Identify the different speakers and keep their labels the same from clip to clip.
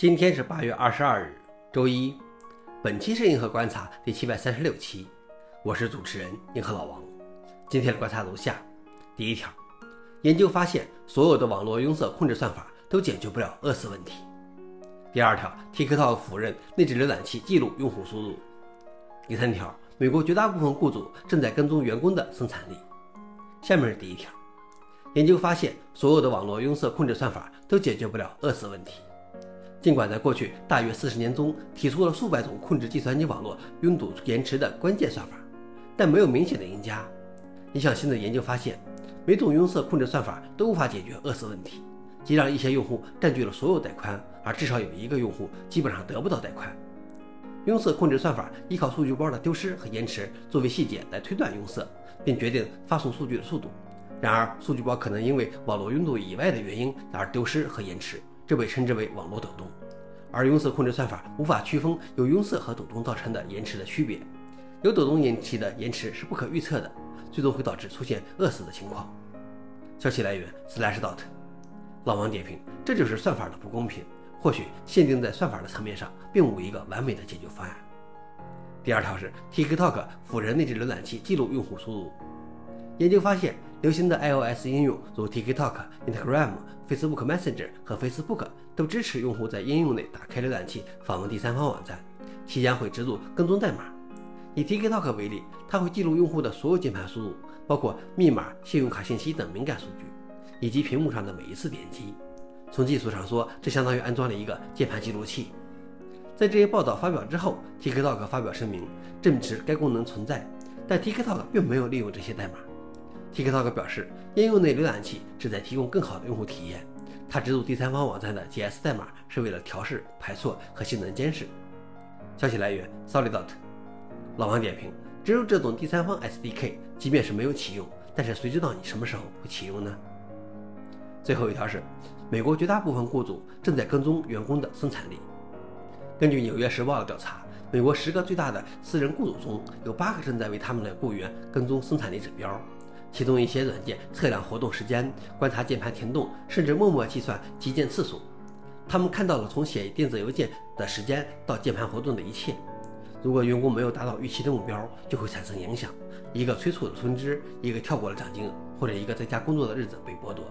Speaker 1: 今天是八月二十二日，周一。本期是银河观察第七百三十六期，我是主持人银河老王。今天的观察如下：第一条，研究发现，所有的网络拥塞控制算法都解决不了饿死问题。第二条，TikTok 否认内置浏览器记录用户输入。第三条，美国绝大部分雇主正在跟踪员工的生产力。下面是第一条，研究发现，所有的网络拥塞控制算法都解决不了饿死问题。尽管在过去大约四十年中提出了数百种控制计算机网络拥堵延迟的关键算法，但没有明显的赢家。一项新的研究发现，每种拥塞控制算法都无法解决饿死问题，即让一些用户占据了所有带宽，而至少有一个用户基本上得不到带宽。拥塞控制算法依靠数据包的丢失和延迟作为细节来推断拥塞，并决定发送数据的速度。然而，数据包可能因为网络拥堵以外的原因而丢失和延迟。这被称之为网络抖动，而拥塞控制算法无法区分由拥塞和抖动造成的延迟的区别。由抖动引起的延迟是不可预测的，最终会导致出现饿死的情况。消息来源：Slashdot。老王点评：这就是算法的不公平。或许限定在算法的层面上，并无一个完美的解决方案。第二条是 TikTok 否认内置浏览器记录用户输入。研究发现。流行的 iOS 应用如 TikTok、Instagram、Facebook Messenger 和 Facebook 都支持用户在应用内打开浏览器访问第三方网站，期间会植入跟踪代码。以 TikTok 为例，它会记录用户的所有键盘输入，包括密码、信用卡信息等敏感数据，以及屏幕上的每一次点击。从技术上说，这相当于安装了一个键盘记录器。在这些报道发表之后，TikTok 发表声明证实该功能存在，但 TikTok 并没有利用这些代码。TikTok 表示，应用内浏览器旨在提供更好的用户体验。它植入第三方网站的 GS 代码是为了调试、排错和性能监视。消息来源：Solidot。老王点评：植入这种第三方 SDK，即便是没有启用，但是谁知道你什么时候会启用呢？最后一条是，美国绝大部分雇主正在跟踪员工的生产力。根据《纽约时报》的调查，美国十个最大的私人雇主中有八个正在为他们的雇员跟踪生产力指标。其中一些软件测量活动时间、观察键盘停动，甚至默默计算击键次数。他们看到了从写电子邮件的时间到键盘活动的一切。如果员工没有达到预期的目标，就会产生影响：一个催促的通知，一个跳过了奖金，或者一个在家工作的日子被剥夺。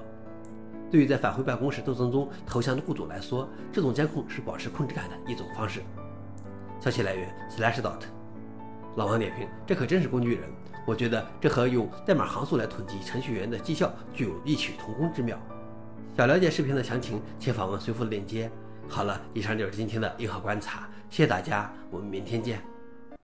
Speaker 1: 对于在返回办公室斗争中投降的雇主来说，这种监控是保持控制感的一种方式。消息来源：Slashdot。老王点评：这可真是工具人。我觉得这和用代码行数来统计程序员的绩效具有异曲同工之妙。想了解视频的详情，请访问随附的链接。好了，以上就是今天的硬核观察，谢谢大家，我们明天见。